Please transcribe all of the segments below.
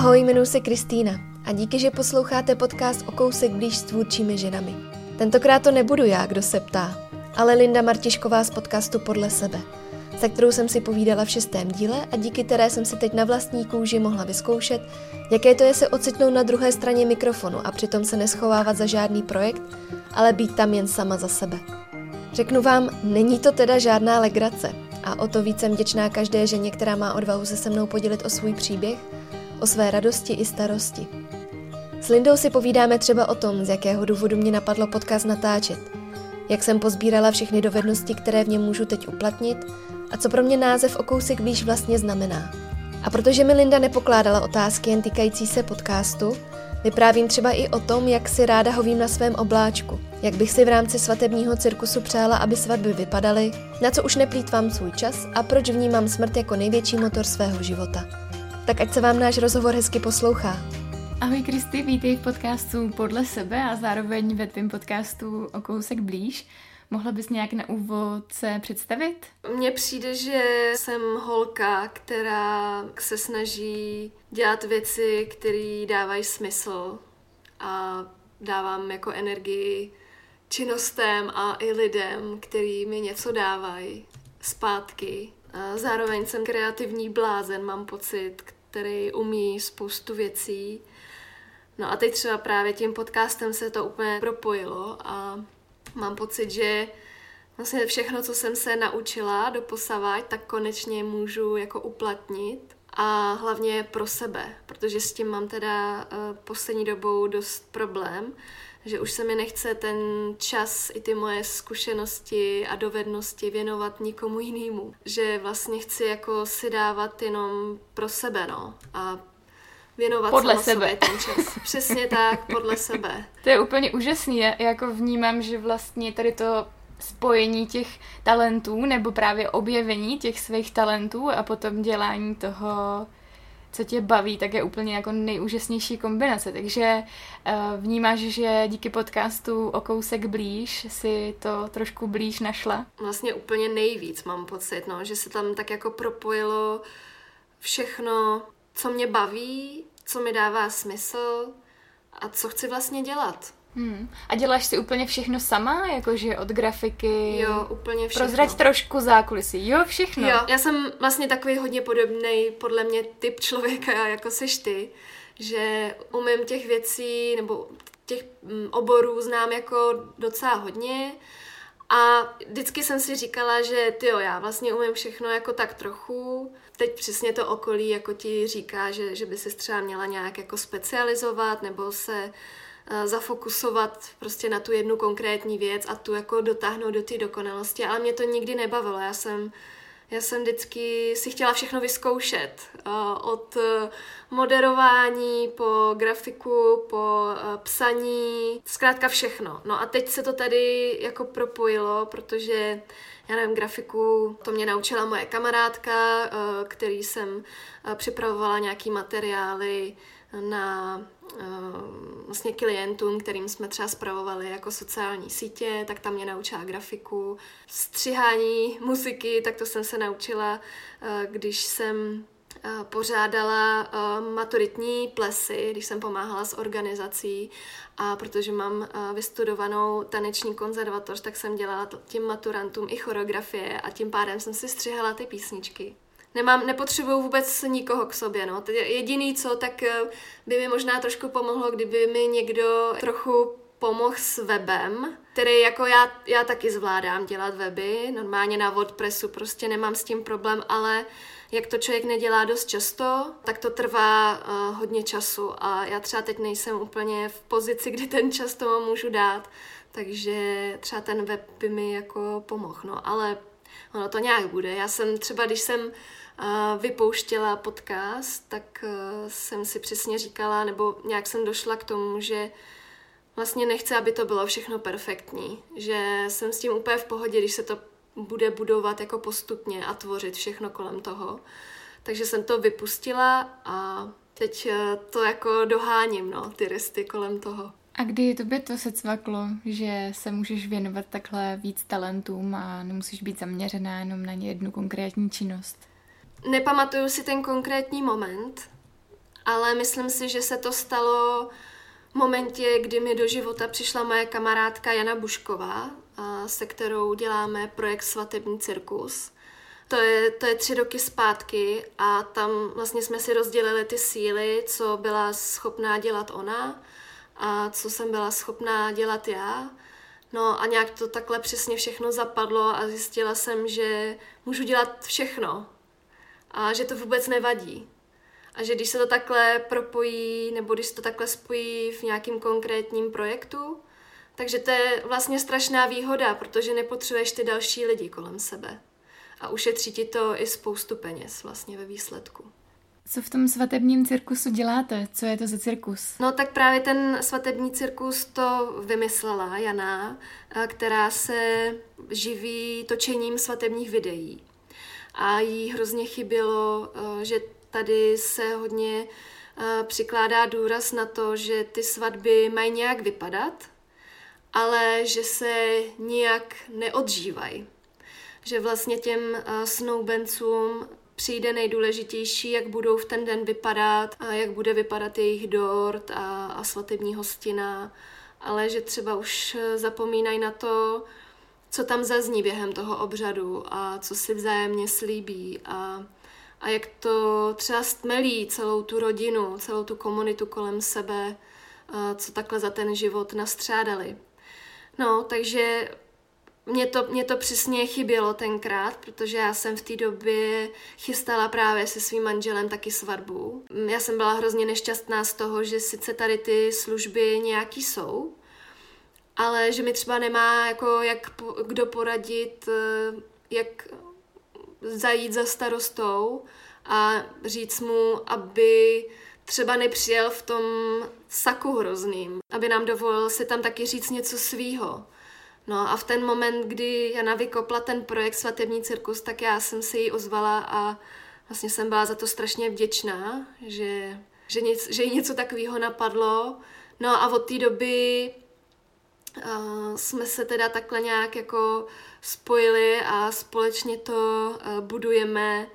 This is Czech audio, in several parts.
Ahoj, jmenuji se Kristýna a díky, že posloucháte podcast o kousek blíž s tvůrčími ženami. Tentokrát to nebudu já, kdo se ptá, ale Linda Martišková z podcastu Podle sebe, se kterou jsem si povídala v šestém díle a díky které jsem si teď na vlastní kůži mohla vyzkoušet, jaké to je se ocitnout na druhé straně mikrofonu a přitom se neschovávat za žádný projekt, ale být tam jen sama za sebe. Řeknu vám, není to teda žádná legrace a o to víc jsem vděčná každé ženě, která má odvahu se se mnou podělit o svůj příběh, o své radosti i starosti. S Lindou si povídáme třeba o tom, z jakého důvodu mě napadlo podcast natáčet, jak jsem pozbírala všechny dovednosti, které v něm můžu teď uplatnit a co pro mě název o kousek blíž vlastně znamená. A protože mi Linda nepokládala otázky jen týkající se podcastu, vyprávím třeba i o tom, jak si ráda hovím na svém obláčku, jak bych si v rámci svatebního cirkusu přála, aby svatby vypadaly, na co už neplýtvám svůj čas a proč vnímám smrt jako největší motor svého života. Tak ať se vám náš rozhovor hezky poslouchá. Ahoj Kristy, vítej v podcastu Podle sebe a zároveň ve tvém podcastu o kousek blíž. Mohla bys nějak na úvod se představit? Mně přijde, že jsem holka, která se snaží dělat věci, které dávají smysl a dávám jako energii činnostem a i lidem, který mi něco dávají zpátky. Zároveň jsem kreativní blázen, mám pocit, který umí spoustu věcí. No a teď třeba právě tím podcastem se to úplně propojilo a mám pocit, že vlastně všechno, co jsem se naučila doposavať, tak konečně můžu jako uplatnit a hlavně pro sebe, protože s tím mám teda uh, poslední dobou dost problém, že už se mi nechce ten čas i ty moje zkušenosti a dovednosti věnovat nikomu jinému. Že vlastně chci jako si dávat jenom pro sebe, no. A věnovat podle sebe. ten čas. Přesně tak, podle sebe. To je úplně úžasný. Já jako vnímám, že vlastně tady to spojení těch talentů nebo právě objevení těch svých talentů a potom dělání toho co tě baví, tak je úplně jako nejúžasnější kombinace. Takže uh, vnímáš, že díky podcastu o kousek blíž si to trošku blíž našla? Vlastně úplně nejvíc mám pocit, no, že se tam tak jako propojilo všechno, co mě baví, co mi dává smysl a co chci vlastně dělat. Hmm. A děláš si úplně všechno sama? Jakože od grafiky? Jo, úplně všechno. Prozrať trošku zákulisí. Jo, všechno. Jo, já jsem vlastně takový hodně podobný podle mě typ člověka, jako seš ty, že umím těch věcí nebo těch mm, oborů znám jako docela hodně a vždycky jsem si říkala, že ty jo, já vlastně umím všechno jako tak trochu. Teď přesně to okolí jako ti říká, že, že by se třeba měla nějak jako specializovat nebo se zafokusovat prostě na tu jednu konkrétní věc a tu jako dotáhnout do té dokonalosti, ale mě to nikdy nebavilo. Já jsem, já jsem vždycky si chtěla všechno vyzkoušet. Eh, od eh, moderování po grafiku, po psaní, zkrátka všechno. No a teď se to tady jako propojilo, protože já nevím, grafiku, to mě naučila moje kamarádka, který jsem připravovala nějaký materiály na Ehm, vlastně klientům, kterým jsme třeba spravovali jako sociální sítě, tak tam mě naučila grafiku. Střihání muziky, tak to jsem se naučila, eh, když jsem eh, pořádala eh, maturitní plesy, když jsem pomáhala s organizací a protože mám vystudovanou taneční konzervatoř, tak jsem dělala těm maturantům i choreografie a tím pádem jsem si střihala ty písničky nemám, nepotřebuju vůbec nikoho k sobě, no. Jediný co, tak eh, by mi možná trošku pomohlo, kdyby mi někdo trochu pomohl s webem, který jako já, já taky zvládám dělat weby, normálně na WordPressu prostě nemám s tím problém, ale jak to člověk nedělá dost často, tak to trvá uh, hodně času a já třeba teď nejsem úplně v pozici, kdy ten čas tomu můžu dát, takže třeba ten web by mi jako pomohl, no, ale ono to nějak bude. Já jsem třeba, když jsem vypouštěla podcast, tak eh, jsem si přesně říkala, nebo nějak jsem došla k tomu, že vlastně nechci, aby to bylo všechno perfektní. Že jsem s tím úplně v pohodě, když se to bude budovat jako postupně a tvořit všechno kolem toho. Takže jsem to vypustila a teď eh, to jako doháním, no, ty resty kolem toho. A kdy tobě to se cvaklo, že se můžeš věnovat takhle víc talentům a nemusíš být zaměřená jenom na jednu konkrétní činnost? Nepamatuju si ten konkrétní moment, Ale myslím si, že se to stalo v momentě, kdy mi do života přišla moje kamarádka Jana Bušková, se kterou děláme projekt Svatební cirkus. To je, to je tři roky zpátky a tam vlastně jsme si rozdělili ty síly, co byla schopná dělat ona a co jsem byla schopná dělat já. No a nějak to takhle přesně všechno zapadlo a zjistila jsem, že můžu dělat všechno a že to vůbec nevadí. A že když se to takhle propojí, nebo když se to takhle spojí v nějakým konkrétním projektu, takže to je vlastně strašná výhoda, protože nepotřebuješ ty další lidi kolem sebe. A ušetří ti to i spoustu peněz vlastně ve výsledku. Co v tom svatebním cirkusu děláte? Co je to za cirkus? No tak právě ten svatební cirkus to vymyslela Jana, která se živí točením svatebních videí. A jí hrozně chybělo, že tady se hodně přikládá důraz na to, že ty svatby mají nějak vypadat, ale že se nijak neodžívají. Že vlastně těm snoubencům přijde nejdůležitější, jak budou v ten den vypadat, a jak bude vypadat jejich dort a, a svatební hostina, ale že třeba už zapomínají na to, co tam zazní během toho obřadu a co si vzájemně slíbí a, a jak to třeba stmelí celou tu rodinu, celou tu komunitu kolem sebe, co takhle za ten život nastřádali. No, takže mě to, mě to přesně chybělo tenkrát, protože já jsem v té době chystala právě se svým manželem taky svatbu. Já jsem byla hrozně nešťastná z toho, že sice tady ty služby nějaký jsou, ale že mi třeba nemá jako jak kdo poradit, eh, jak zajít za starostou a říct mu, aby třeba nepřijel v tom saku hrozným, aby nám dovolil si tam taky říct něco svýho. No a v ten moment, kdy Jana vykopla ten projekt Svatební cirkus, tak já jsem se jí ozvala a vlastně jsem byla za to strašně vděčná, že, že, nic, že jí něco takového napadlo. No a od té doby uh, jsme se teda takhle nějak jako spojili a společně to uh, budujeme.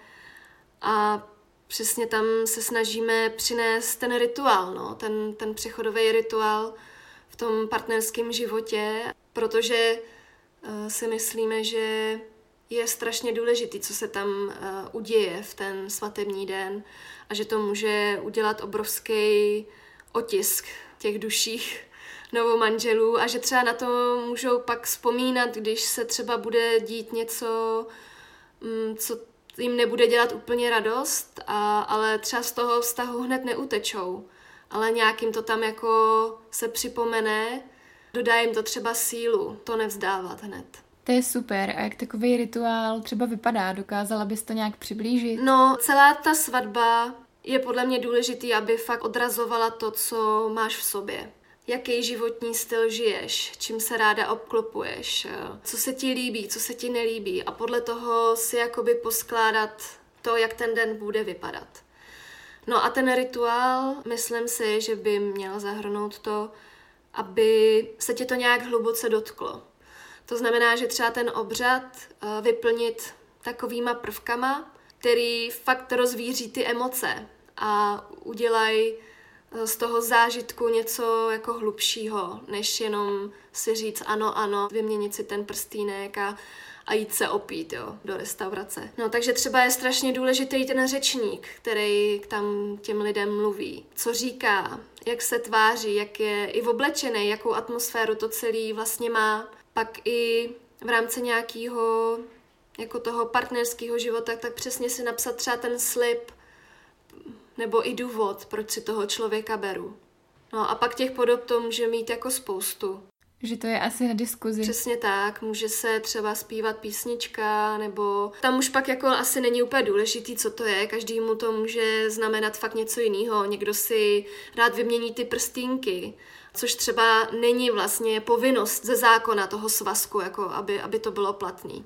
A přesně tam se snažíme přinést ten rituál, no, ten, ten přechodový rituál v tom partnerském životě, protože uh, si myslíme, že je strašně důležitý, co se tam uh, uděje v ten svatební den a že to může udělat obrovský otisk těch duších novomanželů a že třeba na to můžou pak vzpomínat, když se třeba bude dít něco, um, co jim nebude dělat úplně radost, a, ale třeba z toho vztahu hned neutečou, ale nějakým to tam jako se připomene, dodá jim to třeba sílu, to nevzdávat hned. To je super. A jak takový rituál třeba vypadá? Dokázala bys to nějak přiblížit? No, celá ta svatba je podle mě důležitý, aby fakt odrazovala to, co máš v sobě jaký životní styl žiješ, čím se ráda obklopuješ, co se ti líbí, co se ti nelíbí a podle toho si jakoby poskládat to, jak ten den bude vypadat. No a ten rituál, myslím si, že by měl zahrnout to, aby se tě to nějak hluboce dotklo. To znamená, že třeba ten obřad eh, vyplnit takovýma prvkama, který fakt rozvíří ty emoce a udělají z toho zážitku něco jako hlubšího, než jenom si říct ano, ano, vyměnit si ten prstínek a, a jít se opít jo, do restaurace. No takže třeba je strašně důležitý ten řečník, který tam těm lidem mluví, co říká, jak se tváří, jak je i oblečený, jakou atmosféru to celý vlastně má. Pak i v rámci nějakého jako toho partnerského života, tak přesně si napsat třeba ten slib, nebo i důvod, proč si toho člověka beru. No a pak těch podob to může mít jako spoustu. Že to je asi na diskuzi. Přesně tak, může se třeba zpívat písnička, nebo tam už pak jako asi není úplně důležitý, co to je, každému to může znamenat fakt něco jiného. Někdo si rád vymění ty prstínky, což třeba není vlastně povinnost ze zákona toho svazku, jako aby, aby to bylo platný.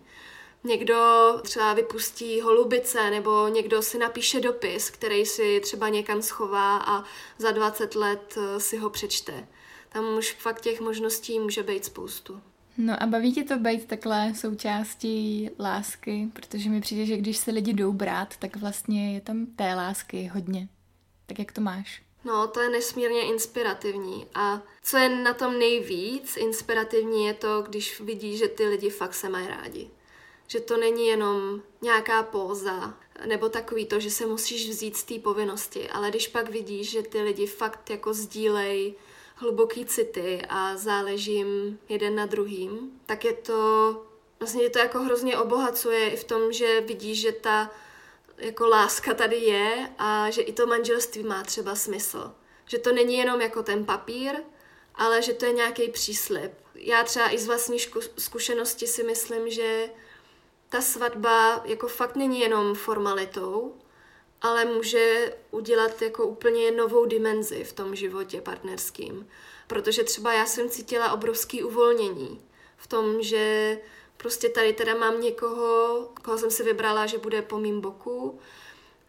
Někdo třeba vypustí holubice nebo někdo si napíše dopis, který si třeba někam schová a za 20 let eh, si ho přečte. Tam už fakt těch možností může být spoustu. No a baví tě to být takhle součástí lásky, protože mi přijde, že když se lidi jdou brát, tak vlastně je tam té lásky hodně. Tak jak to máš? No, to je nesmírně inspirativní. A co je na tom nejvíc inspirativní, je to, když vidíš, že ty lidi fakt se mají rádi. Že to není jenom nějaká póza, nebo takový to, že se musíš vzít z té povinnosti, ale když pak vidíš, že ty lidi fakt jako sdílej hluboký city a záleží jim jeden na druhým, tak je to, vlastně to jako hrozně obohacuje i v tom, že vidíš, že ta jako láska tady je a že i to manželství má třeba smysl. Že to není jenom jako ten papír, ale že to je nějaký příslip. Já třeba i z vlastní zkušenosti si myslím, že ta svatba jako fakt není jenom formalitou, ale může udělat jako úplně novou dimenzi v tom životě partnerským. Protože třeba já jsem cítila obrovský uvolnění v tom, že prostě tady teda mám někoho, koho jsem si vybrala, že bude po mým boku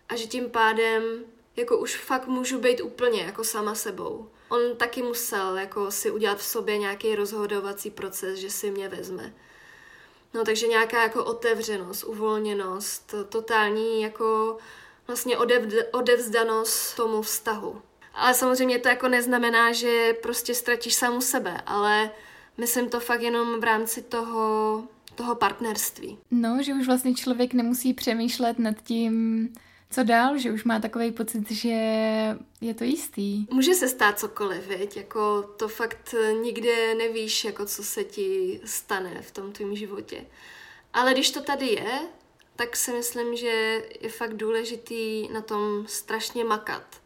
a že tím pádem jako už fakt můžu být úplně jako sama sebou. On taky musel jako si udělat v sobě nějaký rozhodovací proces, že si mě vezme. No takže nějaká jako otevřenost, uvolněnost, totální jako vlastně odev, odevzdanost tomu vztahu. Ale samozřejmě to jako neznamená, že prostě ztratíš samu sebe, ale myslím to fakt jenom v rámci toho, toho partnerství. No, že už vlastně člověk nemusí přemýšlet nad tím, co dál, že už má takový pocit, že je to jistý. Může se stát cokoliv, viď? Jako to fakt nikde nevíš, jako co se ti stane v tom tvém životě. Ale když to tady je, tak si myslím, že je fakt důležitý na tom strašně makat.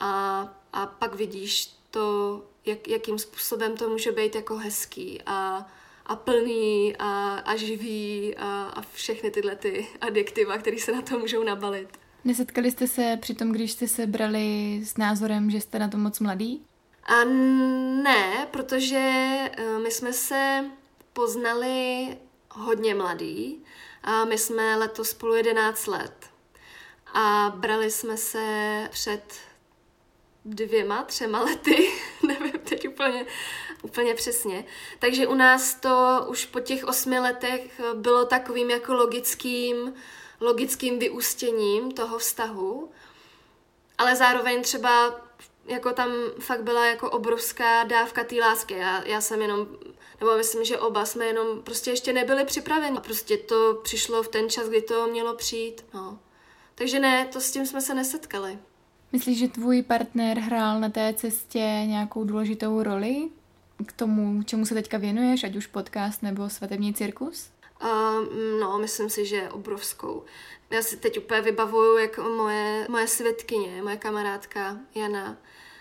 A, a pak vidíš to, jak, jakým způsobem to může být jako hezký a, a plný a, a živý a, a všechny tyhle ty adjektiva, které se na to můžou nabalit. Nesetkali jste se při tom, když jste se brali s názorem, že jste na to moc mladý? A ne, protože eh, my jsme se poznali hodně mladý a my jsme letos spolu 11 let. A brali jsme se před dvěma, třema lety, nevím teď úplně, úplně přesně. Takže u nás to už po těch osmi letech bylo takovým jako logickým, logickým vyústěním toho vztahu, ale zároveň třeba jako tam fakt byla jako obrovská dávka té lásky. Já, já jsem jenom, nebo myslím, že oba jsme jenom prostě ještě nebyli připraveni. A prostě to přišlo v ten čas, kdy to mělo přijít. No. Takže ne, to s tím jsme se nesetkali. Myslíš, že tvůj partner hrál na té cestě nějakou důležitou roli k tomu, čemu se teďka věnuješ, ať už podcast nebo svatební cirkus? Uh, no, myslím si, že obrovskou. Já si teď úplně vybavuju, jak moje, moje světkyně, moje kamarádka Jana,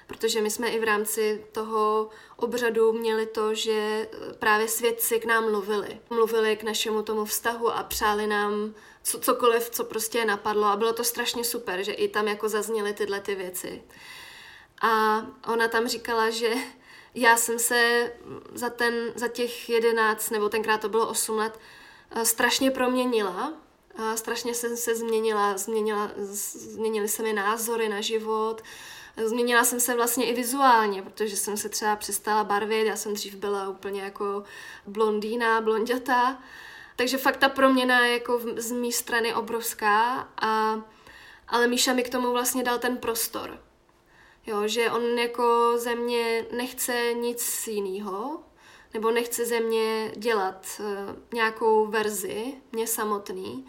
protože my jsme i v rámci toho obřadu měli to, že právě svědci k nám mluvili. Mluvili k našemu tomu vztahu a přáli nám co, cokoliv, co prostě napadlo a bylo to strašně super, že i tam jako zazněly tyhle ty věci. A ona tam říkala, že já jsem se za, ten, za těch jedenáct, nebo tenkrát to bylo osm let, strašně proměnila. A strašně jsem se změnila, změnila, změnily se mi názory na život, Změnila jsem se vlastně i vizuálně, protože jsem se třeba přestala barvit, já jsem dřív byla úplně jako blondýna, blondětá, takže fakt ta proměna je jako z mé strany obrovská, a, ale Míša mi k tomu vlastně dal ten prostor. Jo, že on jako ze mě nechce nic jiného, nebo nechce ze mě dělat uh, nějakou verzi, mě samotný,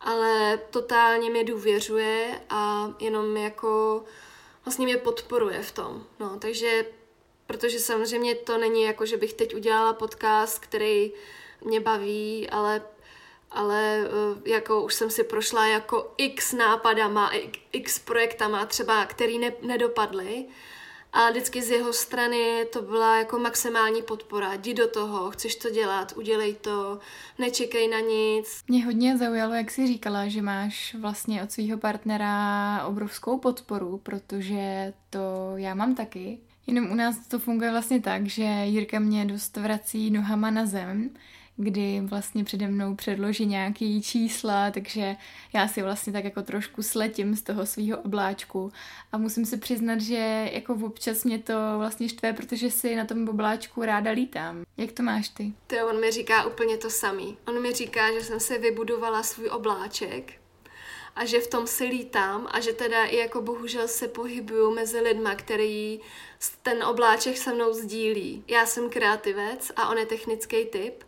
ale totálně mi důvěřuje a jenom jako vlastně mě podporuje v tom. No, takže, protože samozřejmě to není jako, že bych teď udělala podcast, který mě baví, ale ale eh, jako už jsem si prošla jako x nápadama, x projektama třeba, který ne, nedopadly. A vždycky z jeho strany to byla jako maximální podpora. Jdi do toho, chceš to dělat, udělej to, nečekej na nic. Mě hodně zaujalo, jak jsi říkala, že máš vlastně od svého partnera obrovskou podporu, protože to já mám taky. Jenom u nás to funguje vlastně tak, že Jirka mě dost vrací nohama na zem, kdy vlastně přede mnou předloží nějaký čísla, takže já si vlastně tak jako trošku sletím z toho svého obláčku a musím se přiznat, že jako občas mě to vlastně štve, protože si na tom obláčku ráda lítám. Jak to máš ty? To on mi říká úplně to samý. On mi říká, že jsem se vybudovala svůj obláček a že v tom si lítám a že teda i jako bohužel se pohybuju mezi lidma, který ten obláček se mnou sdílí. Já jsem kreativec a on je technický typ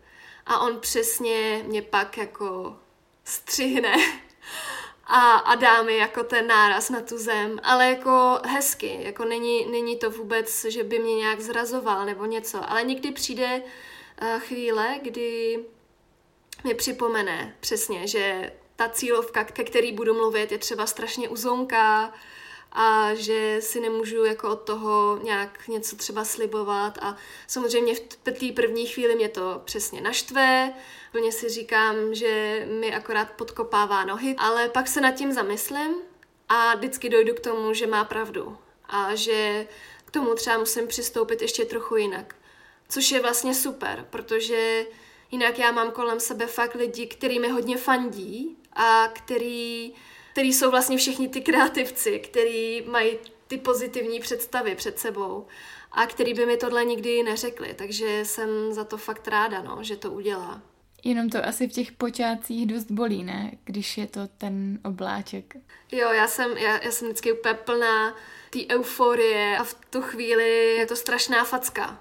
a on přesně mě pak jako střihne. A, a dá mi jako ten náraz na tu zem, ale jako hezky, jako není, není to vůbec, že by mě nějak zrazoval nebo něco, ale někdy přijde uh, chvíle, kdy mi připomene přesně, že ta cílovka, ke který budu mluvit, je třeba strašně uzonká a že si nemůžu jako od toho nějak něco třeba slibovat. A samozřejmě v té první chvíli mě to přesně naštve, plně si říkám, že mi akorát podkopává nohy, ale pak se nad tím zamyslím a vždycky dojdu k tomu, že má pravdu. A že k tomu třeba musím přistoupit ještě trochu jinak. Což je vlastně super, protože jinak já mám kolem sebe fakt lidi, který mi hodně fandí a který, který jsou vlastně všichni ty kreativci, který mají ty pozitivní představy před sebou a který by mi tohle nikdy neřekli, takže jsem za to fakt ráda, no, že to udělá. Jenom to asi v těch počátcích dost bolí, ne? Když je to ten obláček. Jo, já jsem, já, já jsem vždycky úplně plná té euforie a v tu chvíli je to strašná facka.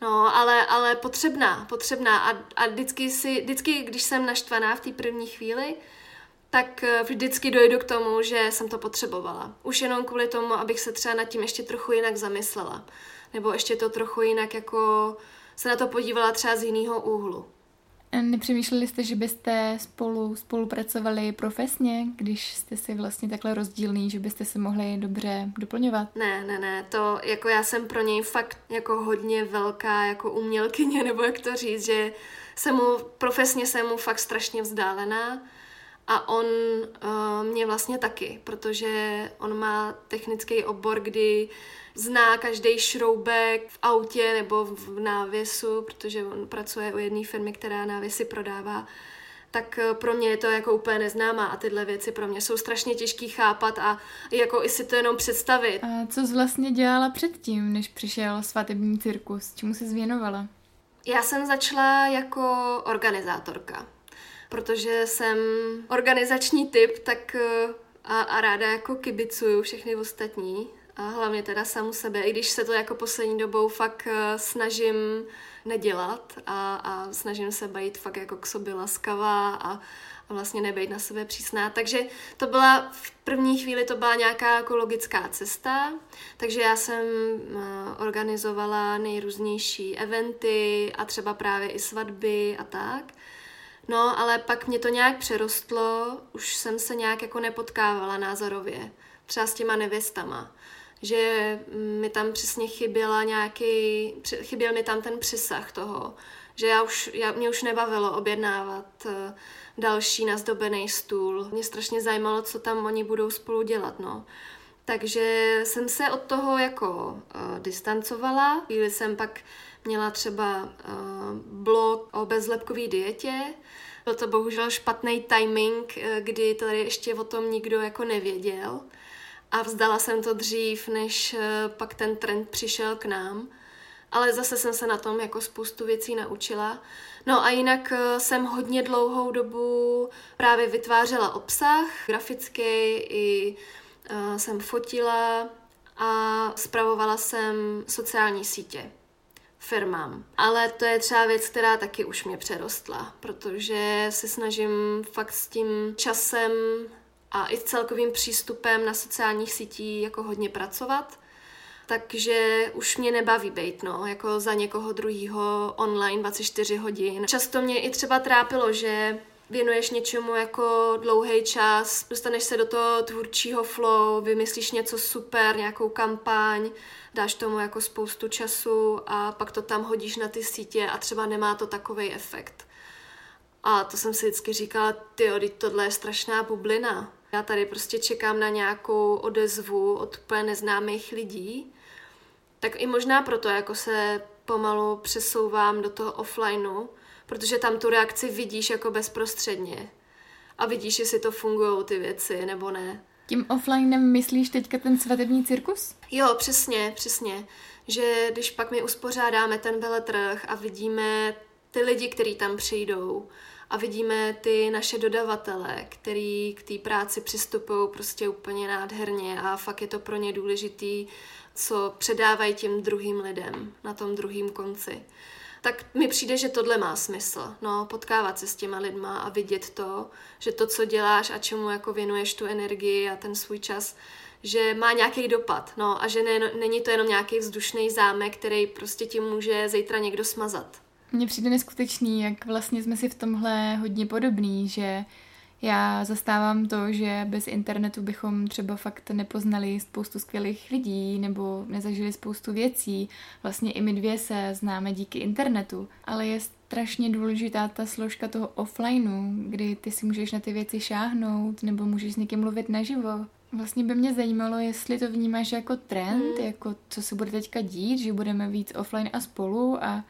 No, ale, ale potřebná, potřebná a, a vždycky si, vždycky, když jsem naštvaná v té první chvíli, tak eh, vždycky dojdu k tomu, že jsem to potřebovala. Už jenom kvůli tomu, abych se třeba nad tím ještě trochu jinak zamyslela. Nebo ještě to trochu jinak jako se na to podívala třeba z jiného úhlu. Nepřemýšleli jste, že byste spolu spolupracovali profesně, když jste si vlastně takhle rozdílný, že byste se mohli dobře doplňovat? Ne, ne, ne, to jako já jsem pro něj fakt jako hodně velká jako umělkyně, nebo jak to říct, že jsem mu, profesně jsem mu fakt strašně vzdálená a on uh, mě vlastně taky, protože on má technický obor, kdy zná každý šroubek v autě nebo v návěsu, protože on pracuje u jedné firmy, která návěsy prodává tak eh, pro mě je to jako úplně neznámá a tyhle věci pro mě jsou strašně těžký chápat a jako i si to jenom představit. A co jsi vlastně dělala předtím, než přišel svatební cirkus? Čemu se zvěnovala? Já jsem začala jako organizátorka protože jsem organizační typ, tak eh, a, a ráda jako kibicuju všechny ostatní a hlavně teda samu sebe, i když se to jako poslední dobou fakt eh, snažím nedělat a, a snažím se být fakt jako k sobě laskavá a, a vlastně nebejt na sebe přísná. Takže to byla v první chvíli to byla nějaká jako logická cesta, takže já jsem eh, organizovala nejrůznější eventy a třeba právě i svatby a tak. No, ale pak mě to nějak přerostlo, už jsem se nějak jako nepotkávala názorově, třeba s těma nevěstama, že mi tam přesně chyběla nějaký, chyběl mi tam ten přesah toho, že já už, já, mě už nebavilo objednávat eh, další nazdobený stůl. Mě strašně zajímalo, co tam oni budou spolu dělat, no. Takže jsem se od toho jako uh, distancovala. Chvíli jsem pak měla třeba uh, blog o bezlepkové dietě. Byl to bohužel špatný timing, uh, kdy tady ještě o tom nikdo jako nevěděl. A vzdala jsem to dřív, než uh, pak ten trend přišel k nám. Ale zase jsem se na tom jako spoustu věcí naučila. No a jinak jsem hodně dlouhou dobu právě vytvářela obsah, grafický i jsem fotila a spravovala jsem sociální sítě firmám. Ale to je třeba věc, která taky už mě přerostla, protože se snažím fakt s tím časem a i s celkovým přístupem na sociálních sítích jako hodně pracovat. Takže už mě nebaví být, no, jako za někoho druhýho online 24 hodin. Často mě i třeba trápilo, že věnuješ něčemu jako dlouhý čas, dostaneš se do toho tvůrčího flow, vymyslíš něco super, nějakou kampaň, dáš tomu jako spoustu času a pak to tam hodíš na ty sítě a třeba nemá to takový efekt. A to jsem si vždycky říkala, ty tohle je strašná bublina. Já tady prostě čekám na nějakou odezvu od úplně neznámých lidí. Tak i možná proto jako se pomalu přesouvám do toho offlineu, protože tam tu reakci vidíš jako bezprostředně a vidíš, jestli to fungují ty věci nebo ne. Tím offlinem myslíš teďka ten svatební cirkus? Jo, přesně, přesně. Že když pak my uspořádáme ten veletrh a vidíme ty lidi, kteří tam přijdou a vidíme ty naše dodavatele, který k té práci přistupují prostě úplně nádherně a fakt je to pro ně důležitý, co předávají těm druhým lidem na tom druhém konci. Tak mi přijde, že tohle má smysl, no, potkávat se s těma lidma a vidět to, že to, co děláš a čemu jako věnuješ tu energii a ten svůj čas, že má nějaký dopad, no, a že ne, není to jenom nějaký vzdušný zámek, který prostě ti může zítra někdo smazat. Mně přijde neskutečný, jak vlastně jsme si v tomhle hodně podobný, že já zastávám to, že bez internetu bychom třeba fakt nepoznali spoustu skvělých lidí nebo nezažili spoustu věcí. Vlastně i my dvě se známe díky internetu, ale je strašně důležitá ta složka toho offlineu, kdy ty si můžeš na ty věci šáhnout nebo můžeš s někým mluvit naživo. Vlastně by mě zajímalo, jestli to vnímáš jako trend, mm. jako co se bude teďka dít, že budeme víc offline a spolu a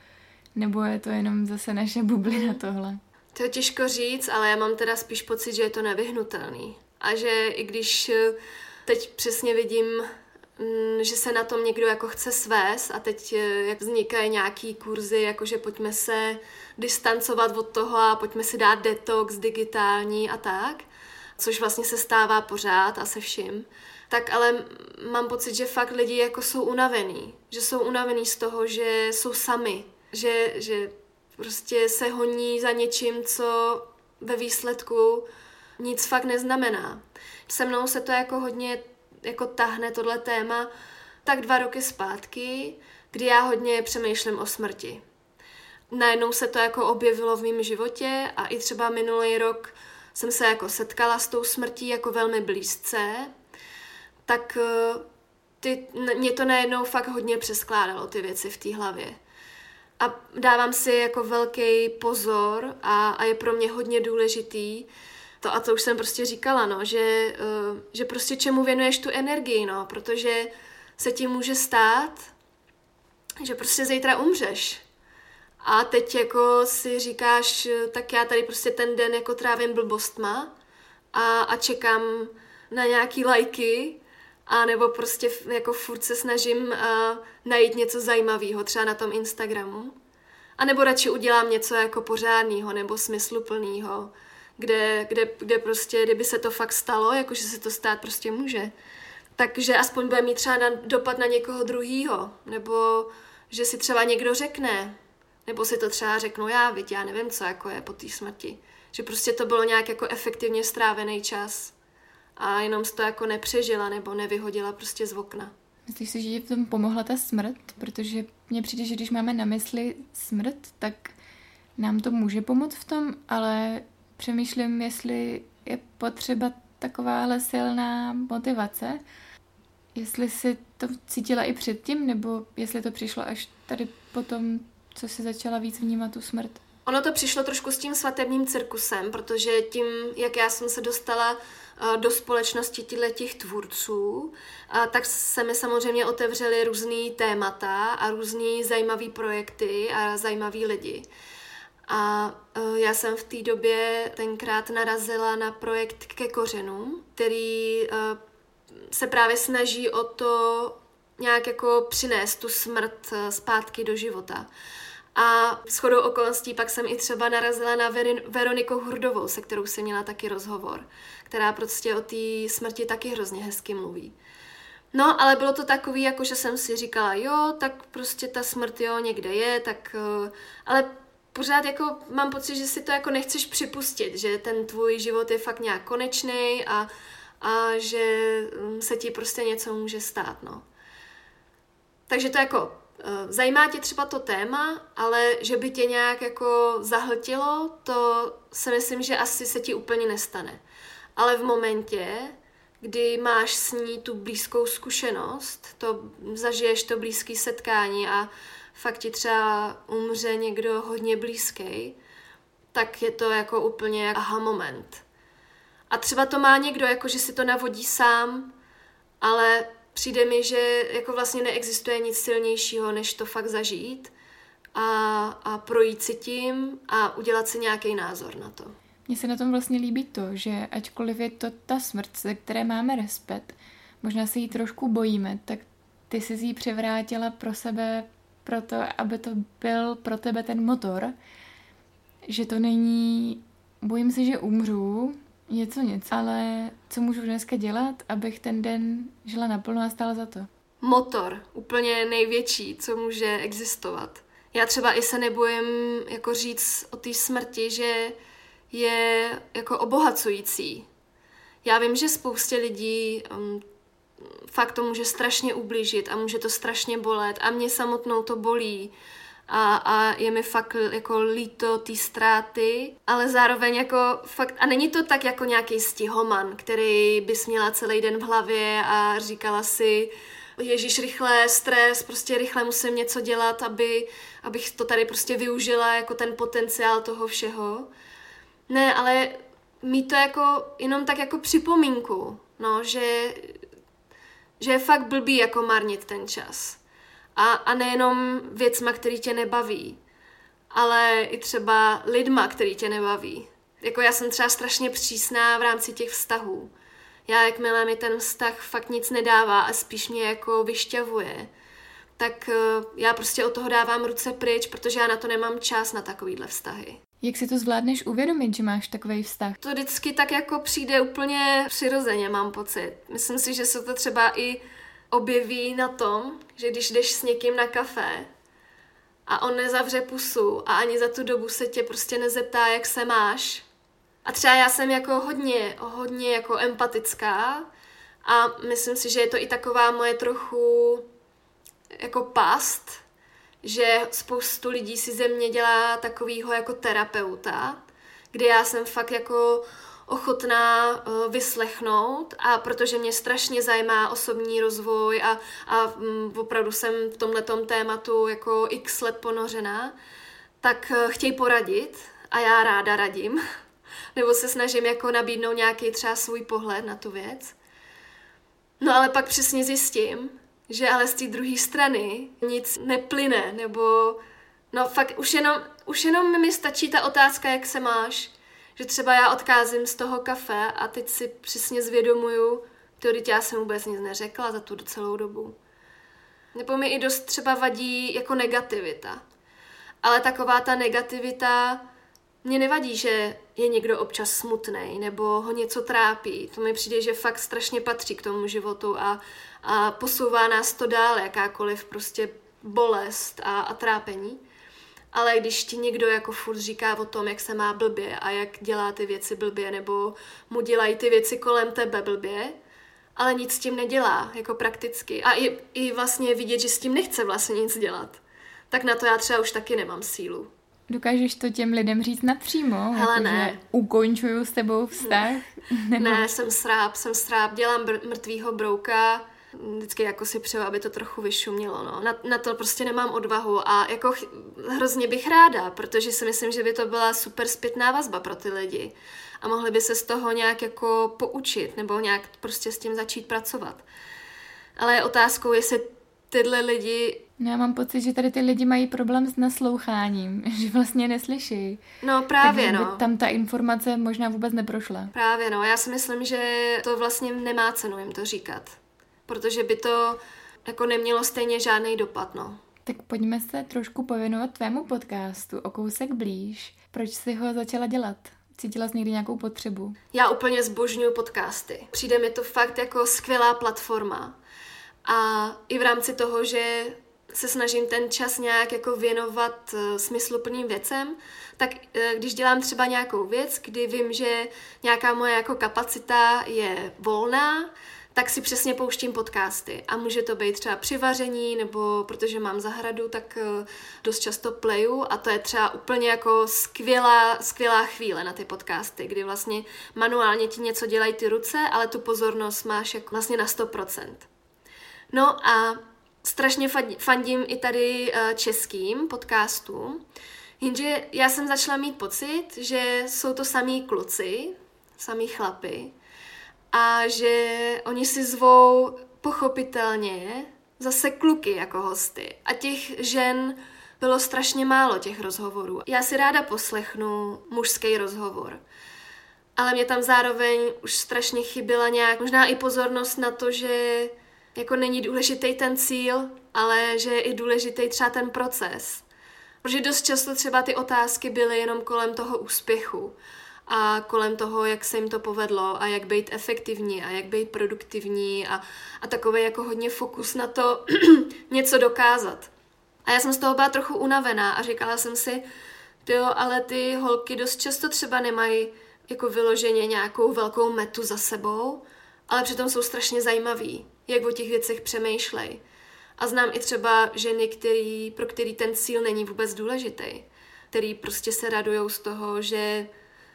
nebo je to jenom zase naše bublina tohle? To je těžko říct, ale já mám teda spíš pocit, že je to nevyhnutelný. A že i když eh, teď přesně vidím, mm, že se na tom někdo jako chce svést a teď eh, jak vznikají nějaký kurzy, jakože pojďme se distancovat od toho a pojďme si dát detox digitální a tak, což vlastně se stává pořád a se vším, tak ale mám pocit, že fakt lidi jako jsou unavený, že jsou unavený z toho, že jsou sami, že, že prostě se honí za něčím, co ve výsledku nic fakt neznamená. Se mnou se to jako hodně jako tahne tohle téma tak dva roky zpátky, kdy já hodně přemýšlím o smrti. Najednou se to jako objevilo v mém životě a i třeba minulý rok jsem se jako setkala s tou smrtí jako velmi blízce, tak eh, ty, mě to najednou fakt hodně přeskládalo ty věci v té hlavě a dávám si jako velký pozor a, a je pro mě hodně důležitý to a to už jsem prostě říkala, no, že, uh, že prostě čemu věnuješ tu energii, no, protože se ti může stát, že prostě zítra umřeš. A teď jako si říkáš, tak já tady prostě ten den jako trávím blbostma a, a čekám na nějaký lajky a nebo prostě jako furt se snažím uh, najít něco zajímavého, třeba na tom Instagramu. A nebo radši udělám něco jako pořádného nebo smysluplného, kde, kde, kde prostě, kdyby se to fakt stalo, jakože se to stát prostě může, takže aspoň bude mít třeba na, dopad na někoho druhýho, nebo že si třeba někdo řekne, nebo si to třeba řeknu já, viď, já nevím, co jako je po té smrti. Že prostě to bylo nějak jako efektivně strávený čas a jenom to jako nepřežila nebo nevyhodila prostě z okna. Myslíš si, že v tom pomohla ta smrt? Protože mně přijde, že když máme na mysli smrt, tak nám to může pomoct v tom, ale přemýšlím, jestli je potřeba takováhle silná motivace, jestli si to cítila i předtím, nebo jestli to přišlo až tady potom, co si začala víc vnímat tu smrt. Ono to přišlo trošku s tím svatebním cirkusem, protože tím, jak já jsem se dostala do společnosti těch tvůrců, tak se mi samozřejmě otevřely různý témata a různý zajímavý projekty a zajímaví lidi. A eh, já jsem v té době tenkrát narazila na projekt ke kořenům, který eh, se právě snaží o to nějak jako přinést tu smrt zpátky do života. A s chodou okolností pak jsem i třeba narazila na Verin- Veroniku Hurdovou, se kterou jsem měla taky rozhovor, která prostě o té smrti taky hrozně hezky mluví. No, ale bylo to takový, jako že jsem si říkala, jo, tak prostě ta smrt, jo, někde je, tak, uh, ale pořád jako mám pocit, že si to jako nechceš připustit, že ten tvůj život je fakt nějak konečný a, a že mm, se ti prostě něco může stát, no. Takže to jako Eh, zajímá tě třeba to téma, ale že by tě nějak jako zahltilo, to si myslím, že asi se ti úplně nestane. Ale v momentě, kdy máš s ní tu blízkou zkušenost, to zažiješ to blízké setkání a fakt ti třeba umře někdo hodně blízký, tak je to jako úplně aha moment. A třeba to má někdo, jako že si to navodí sám, ale přijde mi, že jako vlastně neexistuje nic silnějšího, než to fakt zažít a, a projít si tím a udělat si nějaký názor na to. Mně se na tom vlastně líbí to, že ačkoliv je to ta smrt, ze které máme respekt, možná se jí trošku bojíme, tak ty jsi ji převrátila pro sebe proto, aby to byl pro tebe ten motor, že to není, bojím se, že umřu, něco něco, ale co můžu dneska dělat, abych ten den žila naplno a stála za to? Motor, úplně největší, co může existovat. Já třeba i se nebojím jako říct o té smrti, že je jako obohacující. Já vím, že spoustě lidí um, fakt to může strašně ublížit a může to strašně bolet a mě samotnou to bolí a, a je mi fakt jako líto té ztráty, ale zároveň jako fakt, a není to tak jako nějaký stihoman, který bys měla celý den v hlavě a říkala si, Ježíš, rychle, stres, prostě rychle musím něco dělat, aby, abych to tady prostě využila jako ten potenciál toho všeho. Ne, ale mít to jako jenom tak jako připomínku, no, že, že je fakt blbý jako marnit ten čas. A, a nejenom věcma, který tě nebaví, ale i třeba lidma, který tě nebaví. Jako já jsem třeba strašně přísná v rámci těch vztahů. Já, jakmile mi ten vztah fakt nic nedává a spíš mě jako vyšťavuje, tak eh, já prostě od toho dávám ruce pryč, protože já na to nemám čas na takovýhle vztahy. Jak si to zvládneš uvědomit, že máš takový vztah? To vždycky tak jako přijde úplně přirozeně, mám pocit. Myslím si, že se to třeba i objeví na tom, že když jdeš s někým na kafe a on nezavře pusu a ani za tu dobu se tě prostě nezeptá, jak se máš. A třeba já jsem jako hodně, hodně jako empatická a myslím si, že je to i taková moje trochu jako past, že spoustu lidí si ze mě dělá takovýho jako terapeuta, kde já jsem fakt jako ochotná uh, vyslechnout a protože mě strašně zajímá osobní rozvoj a, a um, opravdu jsem v tomhletom tématu jako x let ponořená, tak uh, chtějí poradit a já ráda radím. Nebo se snažím jako nabídnout nějaký třeba svůj pohled na tu věc. No ale pak přesně zjistím, že ale z té druhé strany nic neplyne, nebo no fakt už jenom, už jenom mi stačí ta otázka, jak se máš, že třeba já odkázím z toho kafe a teď si přesně zvědomuju, to já jsem vůbec nic neřekla za tu celou dobu. Nebo mi i dost třeba vadí jako negativita. Ale taková ta negativita, mě nevadí, že je někdo občas smutný nebo ho něco trápí. To mi přijde, že fakt strašně patří k tomu životu a, a posouvá nás to dál, jakákoliv prostě bolest a, a trápení. Ale když ti někdo jako furt říká o tom, jak se má blbě a jak dělá ty věci blbě, nebo mu dělají ty věci kolem tebe blbě, ale nic s tím nedělá, jako prakticky. A i, i vlastně vidět, že s tím nechce vlastně nic dělat. Tak na to já třeba už taky nemám sílu. Dokážeš to těm lidem říct napřímo? Hele, jako, ne. ukončuju s tebou vztah? Ne, ne jsem sráb, jsem sráb, dělám br- mrtvýho brouka, vždycky jako si přeju, aby to trochu vyšumělo, no. Na, na to prostě nemám odvahu a jako ch- hrozně bych ráda, protože si myslím, že by to byla super zpětná vazba pro ty lidi a mohli by se z toho nějak jako poučit nebo nějak prostě s tím začít pracovat. Ale je otázkou, jestli tyhle lidi... No já mám pocit, že tady ty lidi mají problém s nasloucháním, že vlastně neslyší. No právě, Takže no. tam ta informace možná vůbec neprošla. Právě, no. Já si myslím, že to vlastně nemá cenu jim to říkat protože by to jako nemělo stejně žádný dopad, no. Tak pojďme se trošku pověnovat tvému podcastu o kousek blíž. Proč jsi ho začala dělat? Cítila jsi někdy nějakou potřebu? Já úplně zbožňuju podcasty. Přijde mi to fakt jako skvělá platforma. A i v rámci toho, že se snažím ten čas nějak jako věnovat uh, smysluplným věcem, tak uh, když dělám třeba nějakou věc, kdy vím, že nějaká moje jako kapacita je volná, tak si přesně pouštím podcasty. A může to být třeba při vaření, nebo protože mám zahradu, tak eh, dost často playu a to je třeba úplně jako skvělá, skvělá chvíle na ty podcasty, kdy vlastně manuálně ti něco dělají ty ruce, ale tu pozornost máš jako vlastně na 100%. No a strašně fandím i tady eh, českým podcastům, jenže já jsem začala mít pocit, že jsou to samý kluci, samý chlapy, a že oni si zvou pochopitelně zase kluky jako hosty. A těch žen bylo strašně málo těch rozhovorů. Já si ráda poslechnu mužský rozhovor. Ale mě tam zároveň už strašně chyběla nějak, možná i pozornost na to, že jako není důležitý ten cíl, ale že je i důležitý třeba ten proces. Protože dost často třeba ty otázky byly jenom kolem toho úspěchu a kolem toho, jak se jim to povedlo a jak být efektivní a jak být produktivní a, a takový jako hodně fokus na to něco dokázat. A já jsem z toho byla trochu unavená a říkala jsem si, jo, ale ty holky dost často třeba nemají jako vyloženě nějakou velkou metu za sebou, ale přitom jsou strašně zajímaví, jak o těch věcech přemýšlej. A znám i třeba ženy, který, pro který ten cíl není vůbec důležitý, který prostě se radují z toho, že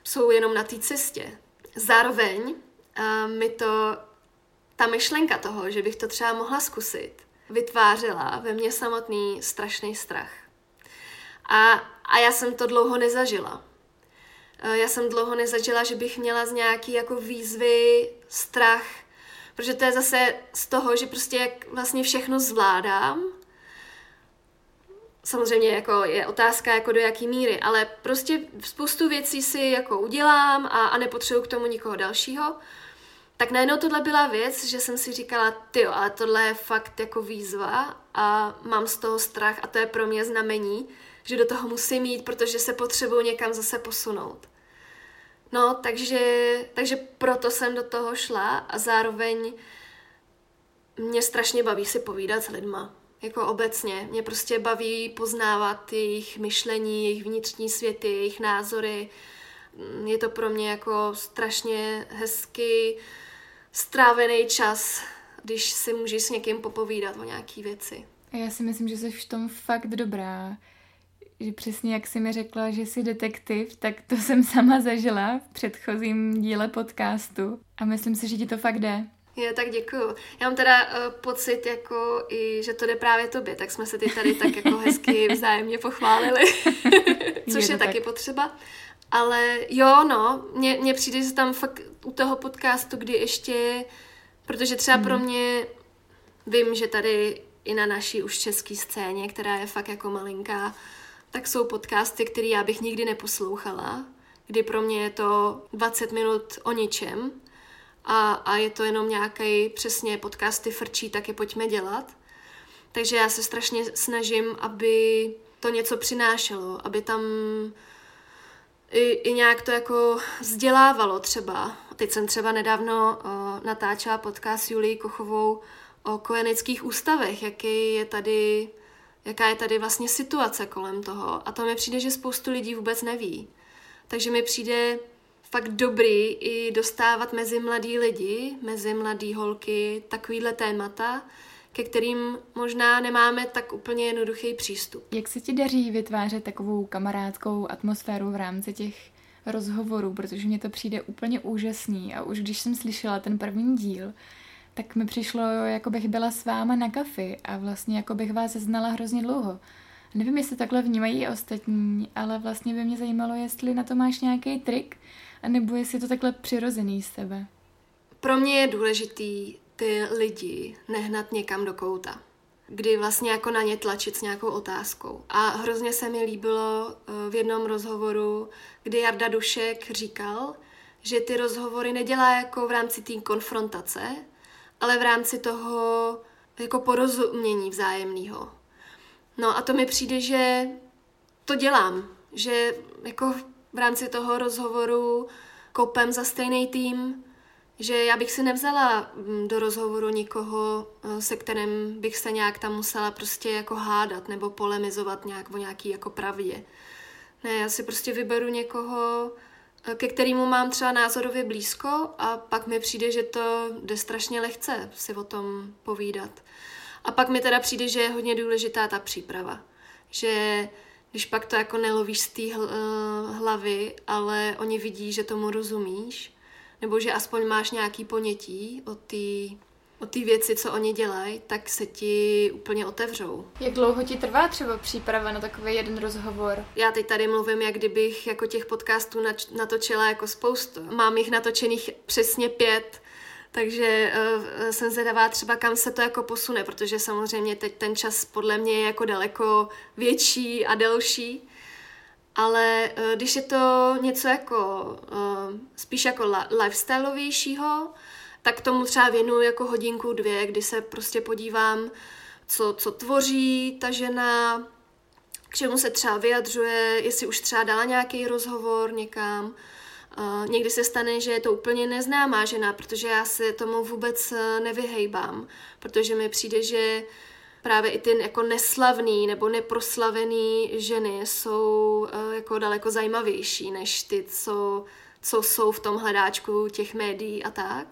jsou jenom na té cestě. Zároveň uh, mi to, ta myšlenka toho, že bych to třeba mohla zkusit, vytvářela ve mně samotný strašný strach. A, a já jsem to dlouho nezažila. Uh, já jsem dlouho nezažila, že bych měla z nějaký jako výzvy strach, protože to je zase z toho, že prostě jak vlastně všechno zvládám, samozřejmě jako je otázka jako do jaký míry, ale prostě spoustu věcí si jako udělám a, a nepotřebuji k tomu nikoho dalšího. Tak najednou tohle byla věc, že jsem si říkala, ty ale tohle je fakt jako výzva a mám z toho strach a to je pro mě znamení, že do toho musím jít, protože se potřebuji někam zase posunout. No, takže, takže proto jsem do toho šla a zároveň mě strašně baví si povídat s lidma jako obecně. Mě prostě baví poznávat jejich myšlení, jejich vnitřní světy, jejich názory. Je to pro mě jako strašně hezky strávený čas, když si můžeš s někým popovídat o nějaký věci. A já si myslím, že jsi v tom fakt dobrá. Že přesně jak jsi mi řekla, že jsi detektiv, tak to jsem sama zažila v předchozím díle podcastu a myslím si, že ti to fakt jde. Je, tak děkuju. Já mám teda uh, pocit, jako i, že to jde právě tobě, tak jsme se ty tady tak jako hezky vzájemně pochválili, což je, je taky tak. potřeba. Ale jo, no, mně přijde, že tam fakt u toho podcastu, kdy ještě, protože třeba hmm. pro mhm. mě, vím, že tady i na naší už české scéně, která je fakt jako malinká, tak jsou podcasty, které já bych nikdy neposlouchala, kdy pro mě je to 20 minut o ničem, a, a je to jenom nějaký přesně podcasty frčí, tak je pojďme dělat. Takže já se strašně snažím, aby to něco přinášelo, aby tam i, i nějak to jako vzdělávalo třeba. Teď jsem třeba nedávno uh, natáčela podcast Julii Kochovou o kojeneckých ústavech, jaký je tady, jaká je tady vlastně situace kolem toho. A to mi přijde, že spoustu lidí vůbec neví. Takže mi přijde fakt dobrý i dostávat mezi mladý lidi, mezi mladý holky takovýhle témata, ke kterým možná nemáme tak úplně jednoduchý přístup. Jak se ti daří vytvářet takovou kamarádskou atmosféru v rámci těch rozhovorů, protože mně to přijde úplně úžasný a už když jsem slyšela ten první díl, tak mi přišlo, jako bych byla s váma na kafi a vlastně jako bych vás znala hrozně dlouho. Nevím, jestli takhle vnímají ostatní, ale vlastně by mě zajímalo, jestli na to máš nějaký trik, nebo jestli je to takhle přirozený z tebe? Pro mě je důležitý ty lidi nehnat někam do kouta kdy vlastně jako na ně tlačit s nějakou otázkou. A hrozně se mi líbilo eh, v jednom rozhovoru, kdy Jarda Dušek říkal, že ty rozhovory nedělá jako v rámci té konfrontace, ale v rámci toho jako porozumění vzájemného. No a to mi přijde, že to dělám, že jako v rámci toho rozhovoru kopem za stejný tým, že já bych si nevzala mm, do rozhovoru nikoho, eh, se kterým bych se nějak tam musela prostě jako hádat nebo polemizovat nějak o nějaký jako pravdě. Ne, já si prostě vyberu někoho, eh, ke kterému mám třeba názorově blízko a pak mi přijde, že to jde strašně lehce si o tom povídat. A pak mi teda přijde, že je hodně důležitá ta příprava. Že když pak to jako nelovíš z té eh, hlavy, ale oni vidí, že tomu rozumíš, nebo že aspoň máš nějaký ponětí o té o ty věci, co oni dělají, tak se ti úplně otevřou. Jak dlouho ti trvá třeba příprava na takový jeden rozhovor? Já teď tady mluvím, jak kdybych jako těch podcastů natočila jako spoustu. Mám jich natočených přesně pět, takže uh, jsem zvědavá třeba, kam se to jako posune, protože samozřejmě teď ten čas podle mě je jako daleko větší a delší. Ale uh, když je to něco jako uh, spíš jako la- lifestyleovějšího, tak tomu třeba věnuju jako hodinku, dvě, kdy se prostě podívám, co, co tvoří ta žena, k čemu se třeba vyjadřuje, jestli už třeba dala nějaký rozhovor někam. Uh, někdy se stane, že je to úplně neznámá žena, protože já se tomu vůbec uh, nevyhejbám, protože mi přijde, že právě i ty jako neslavný nebo neproslavený ženy jsou uh, jako daleko zajímavější než ty, co, co jsou v tom hledáčku těch médií a tak.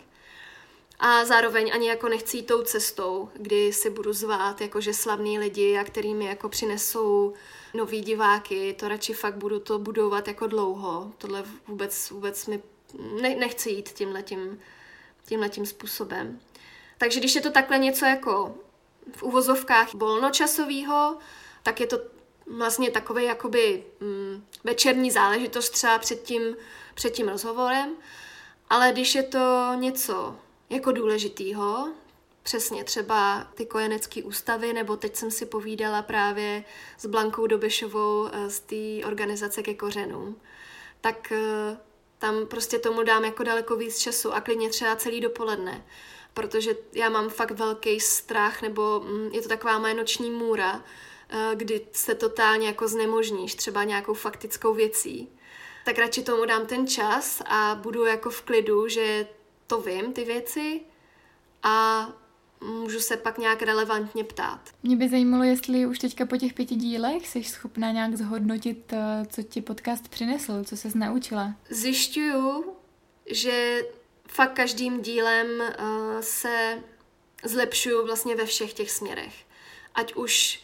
A zároveň ani jako nechci jít tou cestou, kdy si budu zvát jakože slavný lidi a kterými jako přinesou nový diváky, to radši fakt budu to budovat jako dlouho. Tohle vůbec, vůbec mi ne, nechci jít tímhletím, tímhletím způsobem. Takže když je to takhle něco jako v uvozovkách volnočasového, tak je to vlastně takový jakoby mm, večerní záležitost třeba před tím, před tím rozhovorem. Ale když je to něco jako důležitýho, přesně třeba ty kojenecké ústavy, nebo teď jsem si povídala právě s Blankou Dobešovou eh, z té organizace ke kořenům, tak eh, tam prostě tomu dám jako daleko víc času a klidně třeba celý dopoledne, protože já mám fakt velký strach, nebo mm, je to taková moje noční můra, eh, kdy se totálně jako znemožníš třeba nějakou faktickou věcí, tak radši tomu dám ten čas a budu jako v klidu, že to vím, ty věci a můžu se pak nějak relevantně ptát. Mě by zajímalo, jestli už teďka po těch pěti dílech jsi schopná nějak zhodnotit, eh, co ti podcast přinesl, co se naučila. Zjišťuju, že fakt každým dílem uh, se zlepšuju vlastně ve všech těch směrech. Ať už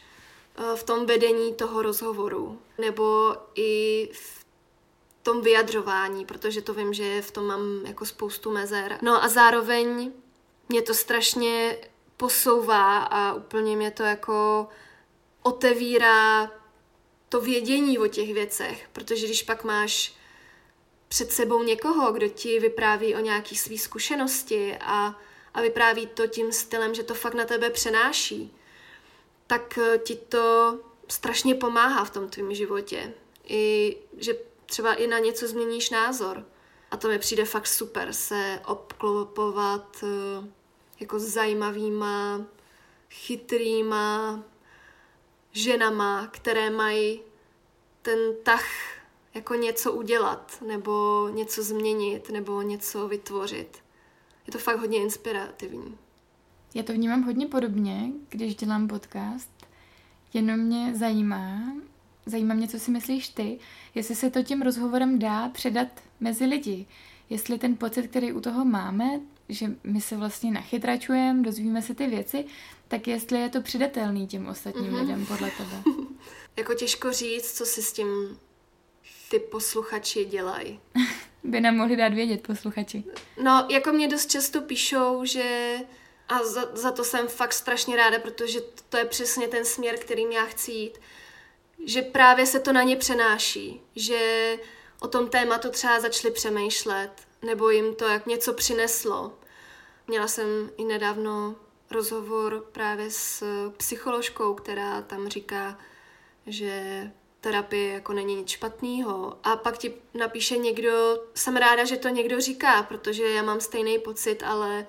uh, v tom vedení toho rozhovoru, nebo i v tom vyjadřování, protože to vím, že v tom mám jako spoustu mezer. No a zároveň mě to strašně posouvá a úplně mě to jako otevírá to vědění o těch věcech, protože když pak máš před sebou někoho, kdo ti vypráví o nějaký své zkušenosti a, a vypráví to tím stylem, že to fakt na tebe přenáší, tak ti to strašně pomáhá v tom tvém životě. I že třeba i na něco změníš názor. A to mi přijde fakt super se obklopovat eh, jako zajímavýma, chytrýma ženama, které mají ten tah jako něco udělat, nebo něco změnit, nebo něco vytvořit. Je to fakt hodně inspirativní. Já to vnímám hodně podobně, když dělám podcast. Jenom mě zajímá, zajímá mě, co si myslíš ty, jestli se to tím rozhovorem dá předat mezi lidi. Jestli ten pocit, který u toho máme, že my se vlastně nachytračujeme, dozvíme se ty věci, tak jestli je to přidatelný těm ostatním mm-hmm. lidem podle tebe. jako těžko říct, co si s tím ty posluchači dělají. By nám mohli dát vědět posluchači. No, jako mě dost často píšou, že a za, za to jsem fakt strašně ráda, protože to je přesně ten směr, kterým já chci jít že právě se to na ně přenáší, že o tom tématu třeba začali přemýšlet, nebo jim to jak něco přineslo. Měla jsem i nedávno rozhovor právě s psycholožkou, která tam říká, že terapie jako není nic špatného. A pak ti napíše někdo, jsem ráda, že to někdo říká, protože já mám stejný pocit, ale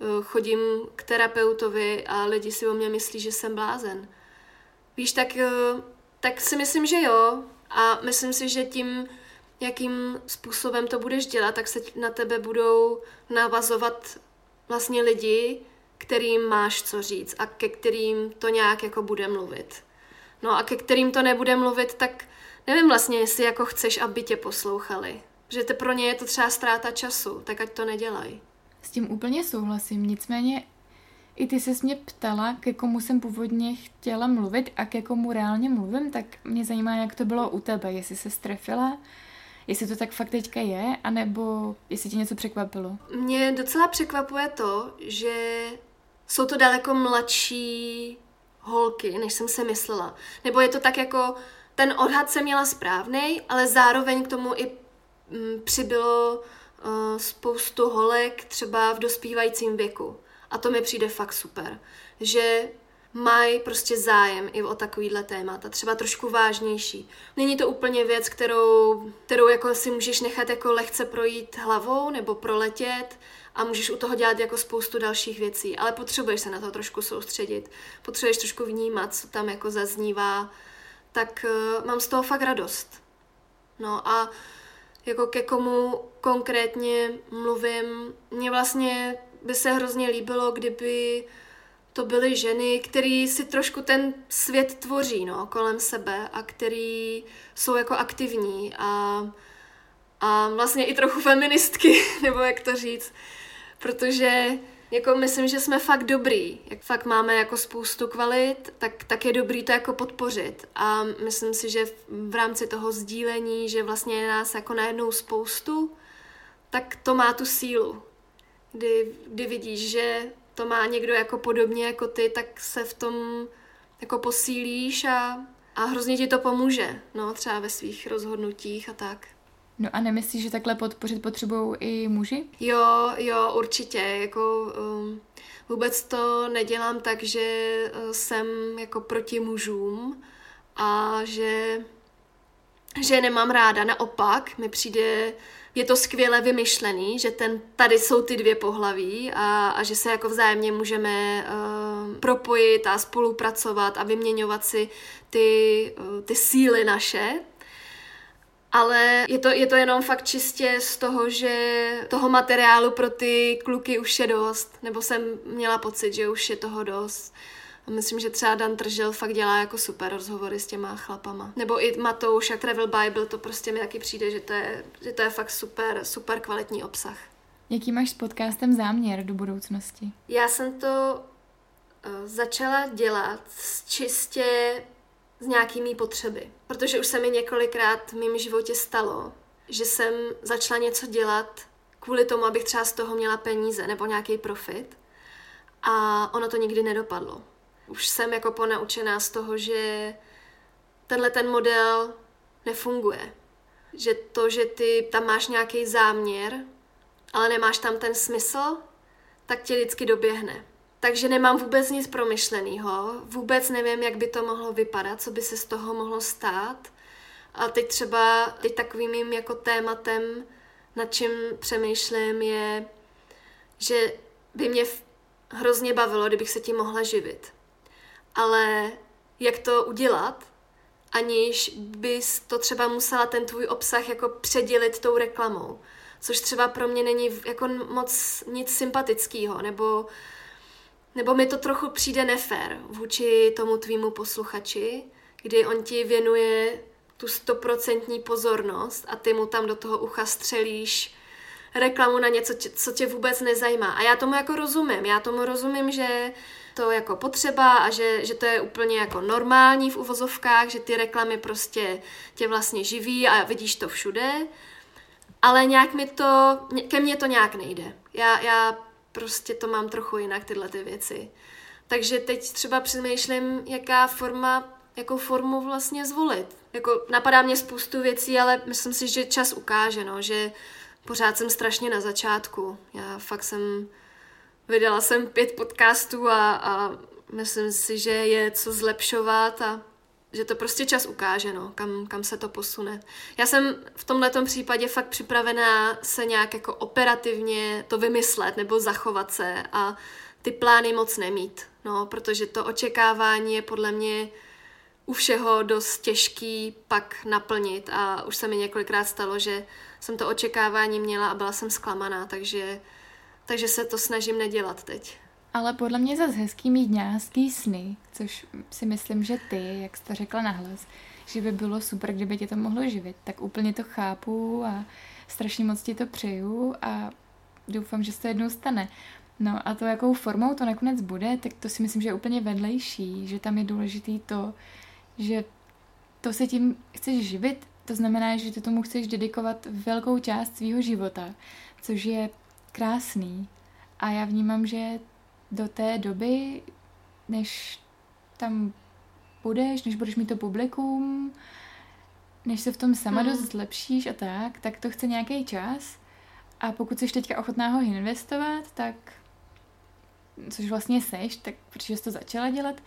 eh, chodím k terapeutovi a lidi si o mě myslí, že jsem blázen. Víš, tak eh, tak si myslím, že jo. A myslím si, že tím, jakým způsobem to budeš dělat, tak se na tebe budou navazovat vlastně lidi, kterým máš co říct a ke kterým to nějak jako bude mluvit. No a ke kterým to nebude mluvit, tak nevím vlastně, jestli jako chceš, aby tě poslouchali. Že to pro ně je to třeba ztráta času, tak ať to nedělají. S tím úplně souhlasím, nicméně i ty se mě ptala, ke komu jsem původně chtěla mluvit a ke komu reálně mluvím, tak mě zajímá, jak to bylo u tebe, jestli se strefila, jestli to tak fakt teďka je, anebo jestli ti něco překvapilo. Mě docela překvapuje to, že jsou to daleko mladší holky, než jsem se myslela. Nebo je to tak jako, ten odhad jsem měla správný, ale zároveň k tomu i mm, přibylo uh, spoustu holek třeba v dospívajícím věku. A to mi přijde fakt super, že mají prostě zájem i o takovýhle témata, třeba trošku vážnější. Není to úplně věc, kterou, kterou jako si můžeš nechat jako lehce projít hlavou nebo proletět a můžeš u toho dělat jako spoustu dalších věcí, ale potřebuješ se na to trošku soustředit, potřebuješ trošku vnímat, co tam jako zaznívá, tak uh, mám z toho fakt radost. No a jako ke komu konkrétně mluvím, mně vlastně by se hrozně líbilo, kdyby to byly ženy, které si trošku ten svět tvoří no, kolem sebe a který jsou jako aktivní a, a vlastně i trochu feministky, nebo jak to říct. Protože jako myslím, že jsme fakt dobrý, jak fakt máme jako spoustu kvalit, tak, tak je dobrý to jako podpořit. A myslím si, že v rámci toho sdílení, že vlastně je nás jako najednou spoustu, tak to má tu sílu. Kdy, kdy vidíš, že to má někdo jako podobně jako ty, tak se v tom jako posílíš a, a hrozně ti to pomůže, no, třeba ve svých rozhodnutích a tak. No a nemyslíš, že takhle podpořit potřebují i muži? Jo, jo, určitě. Jako, um, vůbec to nedělám tak, že uh, jsem jako proti mužům a že, že nemám ráda. Naopak mi přijde, je to skvěle vymyšlený, že ten, tady jsou ty dvě pohlaví a, a že se jako vzájemně můžeme uh, propojit a spolupracovat a vyměňovat si ty, uh, ty síly naše, ale je to, je to jenom fakt čistě z toho, že toho materiálu pro ty kluky už je dost, nebo jsem měla pocit, že už je toho dost. A myslím, že třeba Dan Tržel fakt dělá jako super rozhovory s těma chlapama. Nebo i Matouš a Travel Bible, to prostě mi taky přijde, že to je, že to je fakt super, super kvalitní obsah. Jaký máš s podcastem záměr do budoucnosti? Já jsem to uh, začala dělat z čistě s nějakými potřeby. Protože už se mi několikrát v mém životě stalo, že jsem začala něco dělat kvůli tomu, abych třeba z toho měla peníze nebo nějaký profit. A ono to nikdy nedopadlo. Už jsem jako ponaučená z toho, že tenhle ten model nefunguje. Že to, že ty tam máš nějaký záměr, ale nemáš tam ten smysl, tak tě vždycky doběhne. Takže nemám vůbec nic promyšleného, vůbec nevím, jak by to mohlo vypadat, co by se z toho mohlo stát. A teď třeba, teď takovým mým jako tématem, nad čím přemýšlím, je, že by mě hrozně bavilo, kdybych se tím mohla živit. Ale jak to udělat, aniž bys to třeba musela ten tvůj obsah jako předělit tou reklamou. Což třeba pro mě není jako moc nic sympatického, nebo nebo mi to trochu přijde nefér vůči tomu tvýmu posluchači, kdy on ti věnuje tu stoprocentní pozornost a ty mu tam do toho ucha střelíš reklamu na něco, co tě vůbec nezajímá. A já tomu jako rozumím. Já tomu rozumím, že to jako potřeba a že, že to je úplně jako normální v uvozovkách, že ty reklamy prostě tě vlastně živí a vidíš to všude. Ale nějak mi to, ke mně to nějak nejde. Já, já prostě to mám trochu jinak, tyhle ty věci. Takže teď třeba přemýšlím, jaká forma, jakou formu vlastně zvolit. Jako napadá mě spoustu věcí, ale myslím si, že čas ukáže, no, že pořád jsem strašně na začátku. Já fakt jsem, vydala jsem pět podcastů a, a myslím si, že je co zlepšovat a že to prostě čas ukáže, no, kam, kam se to posune. Já jsem v tomhle případě fakt připravená se nějak jako operativně to vymyslet nebo zachovat se a ty plány moc nemít, no, protože to očekávání je podle mě u všeho dost těžký pak naplnit a už se mi několikrát stalo, že jsem to očekávání měla a byla jsem zklamaná, takže, takže se to snažím nedělat teď. Ale podle mě zase hezký mít nějaký sny, což si myslím, že ty, jak jsi to řekla nahlas, že by bylo super, kdyby tě to mohlo živit, tak úplně to chápu a strašně moc ti to přeju a doufám, že se to jednou stane. No a to, jakou formou to nakonec bude, tak to si myslím, že je úplně vedlejší, že tam je důležitý to, že to se tím chceš živit, to znamená, že ty tomu chceš dedikovat velkou část svého života, což je krásný. A já vnímám, že do té doby, než tam budeš, než budeš mít to publikum, než se v tom sama mm. dost zlepšíš a tak, tak to chce nějaký čas. A pokud jsi teďka ochotná ho investovat, tak, což vlastně seš, tak protože jsi to začala dělat,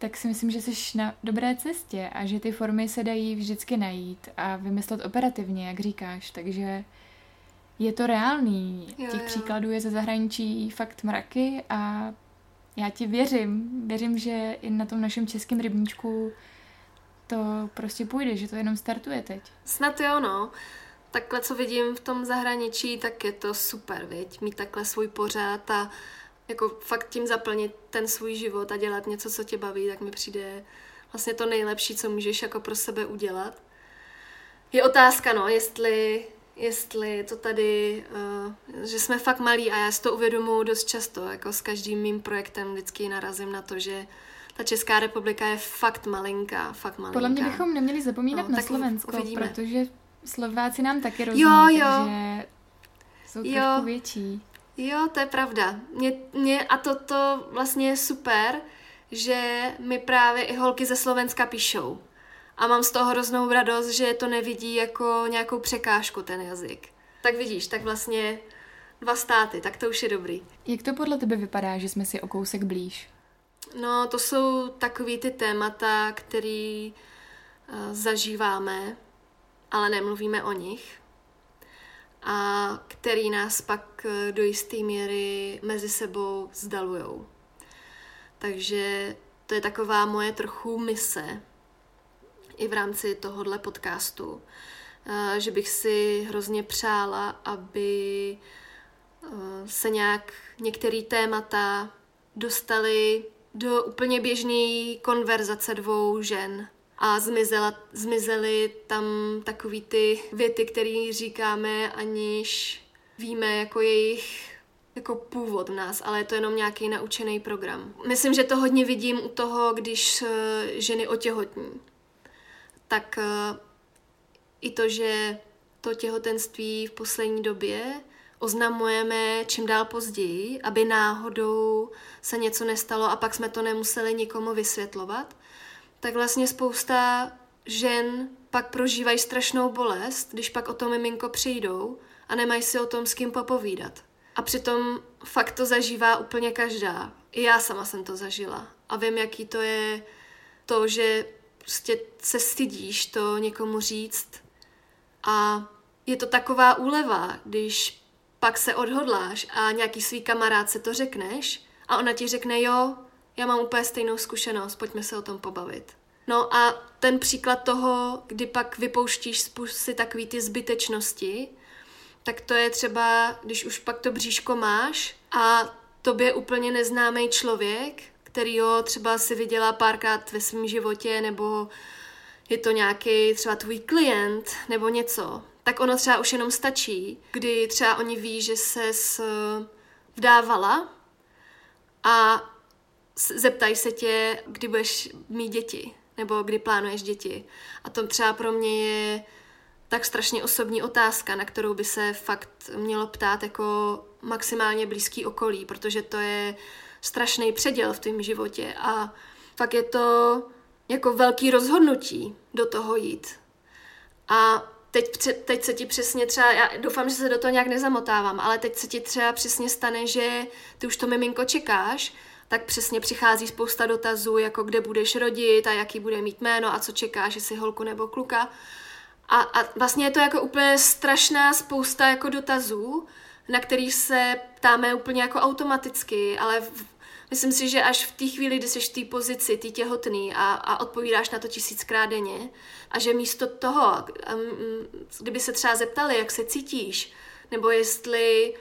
tak si myslím, že jsi na dobré cestě a že ty formy se dají vždycky najít a vymyslet operativně, jak říkáš. Takže je to reálný. Jo, Těch jo. příkladů je ze zahraničí fakt mraky a já ti věřím. Věřím, že i na tom našem českém rybníčku to prostě půjde, že to jenom startuje teď. Snad jo, no. Takhle, co vidím v tom zahraničí, tak je to super, viď? Mít takhle svůj pořád a jako fakt tím zaplnit ten svůj život a dělat něco, co tě baví, tak mi přijde vlastně to nejlepší, co můžeš jako pro sebe udělat. Je otázka, no, jestli, jestli to tady, uh, že jsme fakt malí a já si to uvědomuji dost často, jako s každým mým projektem vždycky narazím na to, že ta Česká republika je fakt malinká, fakt malinká. Podle mě bychom neměli zapomínat no, na Slovensko, uvidíme. protože Slováci nám taky rozumí, jo, jo. takže jsou jo. trošku větší. Jo, to je pravda. Mě, mě, a to, to vlastně je super, že mi právě i holky ze Slovenska píšou. A mám z toho hroznou radost, že to nevidí jako nějakou překážku ten jazyk. Tak vidíš, tak vlastně dva státy, tak to už je dobrý. Jak to podle tebe vypadá, že jsme si o kousek blíž? No, to jsou takový ty témata, který uh, zažíváme, ale nemluvíme o nich a který nás pak uh, do jisté míry mezi sebou zdalujou. Takže to je taková moje trochu mise i v rámci tohohle podcastu, uh, že bych si hrozně přála, aby se nějak některé témata dostaly do úplně běžné konverzace dvou žen a zmizela, zmizely tam takový ty věty, které říkáme, aniž víme jako jejich jako původ v nás, ale je to jenom nějaký naučený program. Myslím, že to hodně vidím u toho, když eh, ženy otěhotní. Tak eh, i to, že to těhotenství v poslední době oznamujeme čím dál později, aby náhodou se něco nestalo a pak jsme to nemuseli nikomu vysvětlovat, tak vlastně spousta žen pak prožívají strašnou bolest, když pak o to miminko přijdou a nemají si o tom s kým popovídat. A přitom fakt to zažívá úplně každá. I já sama jsem to zažila. A vím, jaký to je to, že prostě se stydíš to někomu říct. A je to taková úleva, když pak se odhodláš a nějaký svý kamarád se to řekneš a ona ti řekne, jo, já mám úplně stejnou zkušenost, pojďme se o tom pobavit. No a ten příklad toho, kdy pak vypouštíš z pusy takový ty zbytečnosti, tak to je třeba, když už pak to bříško máš a tobě úplně neznámý člověk, který ho třeba si viděla párkrát ve svém životě, nebo je to nějaký třeba tvůj klient, nebo něco, tak ono třeba už jenom stačí, kdy třeba oni ví, že se vdávala a zeptají se tě, kdy budeš mít děti, nebo kdy plánuješ děti. A to třeba pro mě je tak strašně osobní otázka, na kterou by se fakt mělo ptát jako maximálně blízký okolí, protože to je strašný předěl v tom životě a fakt je to jako velký rozhodnutí do toho jít. A teď, teď se ti přesně třeba, já doufám, že se do toho nějak nezamotávám, ale teď se ti třeba přesně stane, že ty už to miminko čekáš, tak přesně přichází spousta dotazů, jako kde budeš rodit a jaký bude mít jméno a co čekáš, jestli holku nebo kluka. A, a vlastně je to jako úplně strašná spousta jako dotazů, na který se ptáme úplně jako automaticky, ale v, Myslím si, že až v té chvíli, kdy jsi v té pozici, ty těhotný a, a odpovídáš na to tisíckrát denně a že místo toho, um, kdyby se třeba zeptali, jak se cítíš, nebo jestli,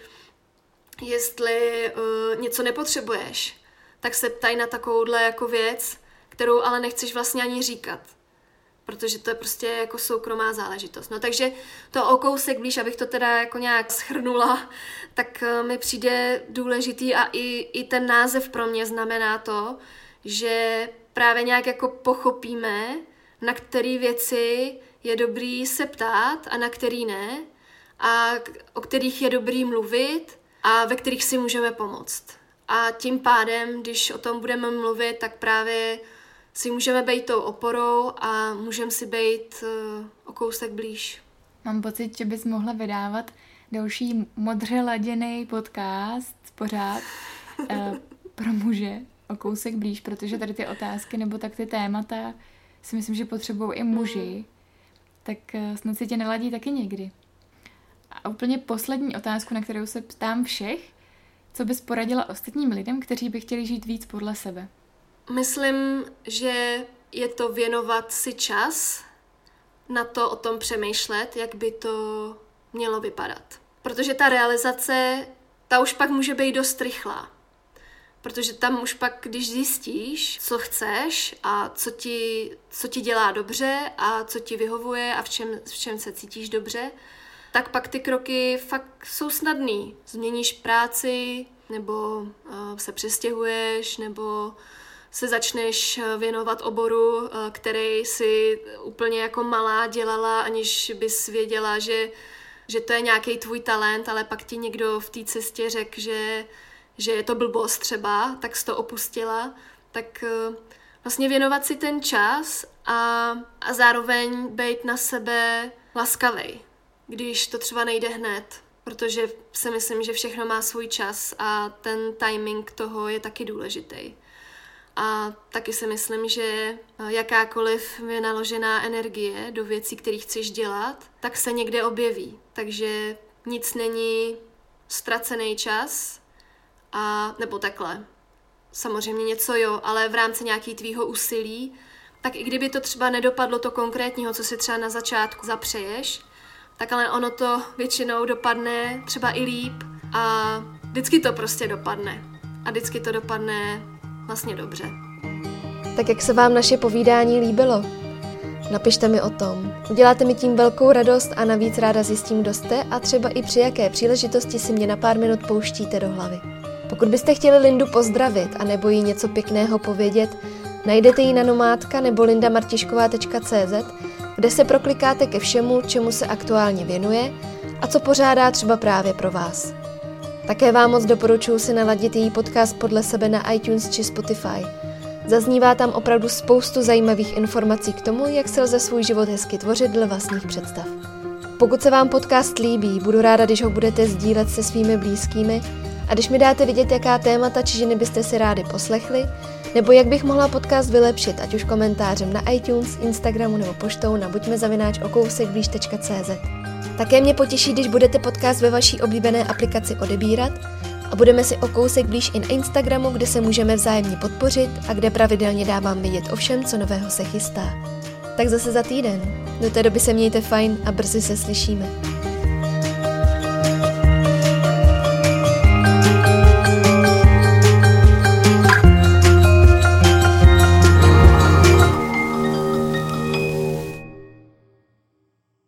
jestli uh, něco nepotřebuješ, tak se ptají na takovouhle jako věc, kterou ale nechceš vlastně ani říkat protože to je prostě jako soukromá záležitost. No takže to o kousek blíž, abych to teda jako nějak schrnula, tak eh, mi přijde důležitý a i, i ten název pro mě znamená to, že právě nějak jako pochopíme, na které věci je dobrý se ptát a na který ne, a o kterých je dobrý mluvit a ve kterých si můžeme pomoct. A tím pádem, když o tom budeme mluvit, tak právě si můžeme být tou oporou a můžeme si být uh, o kousek blíž. Mám pocit, že bys mohla vydávat další modře laděný podcast pořád uh, pro muže o kousek blíž, protože tady ty otázky nebo tak ty témata si myslím, že potřebují i muži, mm. tak uh, snad si tě neladí taky někdy. A úplně poslední otázku, na kterou se ptám všech, co bys poradila ostatním lidem, kteří by chtěli žít víc podle sebe? Myslím, že je to věnovat si čas na to o tom přemýšlet, jak by to mělo vypadat. Protože ta realizace, ta už pak může být dost rychlá. Protože tam už pak, když zjistíš, co chceš a co ti, co ti dělá dobře a co ti vyhovuje a v čem, v čem se cítíš dobře, tak pak ty kroky fakt jsou snadný. Změníš práci, nebo uh, se přestěhuješ, nebo se začneš věnovat oboru, uh, který si úplně jako malá dělala, aniž bys věděla, že, že to je nějaký tvůj talent, ale pak ti někdo v té cestě řekl, že, že je to blbost třeba, tak jsi to opustila. Tak vlastně věnovat si ten čas a, a zároveň být na sebe laskavej když to třeba nejde hned, protože si myslím, že všechno má svůj čas a ten timing toho je taky důležitý. A taky si myslím, že jakákoliv vynaložená energie do věcí, které chceš dělat, tak se někde objeví. Takže nic není ztracený čas, a, nebo takhle. Samozřejmě něco jo, ale v rámci nějaký tvýho úsilí, tak i kdyby to třeba nedopadlo to konkrétního, co si třeba na začátku zapřeješ, tak ale ono to většinou dopadne třeba i líp a vždycky to prostě dopadne. A vždycky to dopadne vlastně dobře. Tak jak se vám naše povídání líbilo? Napište mi o tom. Uděláte mi tím velkou radost a navíc ráda zjistím, kdo jste a třeba i při jaké příležitosti si mě na pár minut pouštíte do hlavy. Pokud byste chtěli Lindu pozdravit a nebo jí něco pěkného povědět, najdete ji na nomádka nebo lindamartišková.cz kde se proklikáte ke všemu, čemu se aktuálně věnuje a co pořádá třeba právě pro vás. Také vám moc doporučuji si naladit její podcast podle sebe na iTunes či Spotify. Zaznívá tam opravdu spoustu zajímavých informací k tomu, jak se lze svůj život hezky tvořit dle vlastních představ. Pokud se vám podcast líbí, budu ráda, když ho budete sdílet se svými blízkými a když mi dáte vidět, jaká témata či ženy byste si rádi poslechli, nebo jak bych mohla podcast vylepšit, ať už komentářem na iTunes, Instagramu nebo poštou na buďmezavináč.okousekblíž.cz. Také mě potěší, když budete podcast ve vaší oblíbené aplikaci odebírat a budeme si o kousek blíž i na Instagramu, kde se můžeme vzájemně podpořit a kde pravidelně dávám vidět o všem, co nového se chystá. Tak zase za týden. Do té doby se mějte fajn a brzy se slyšíme.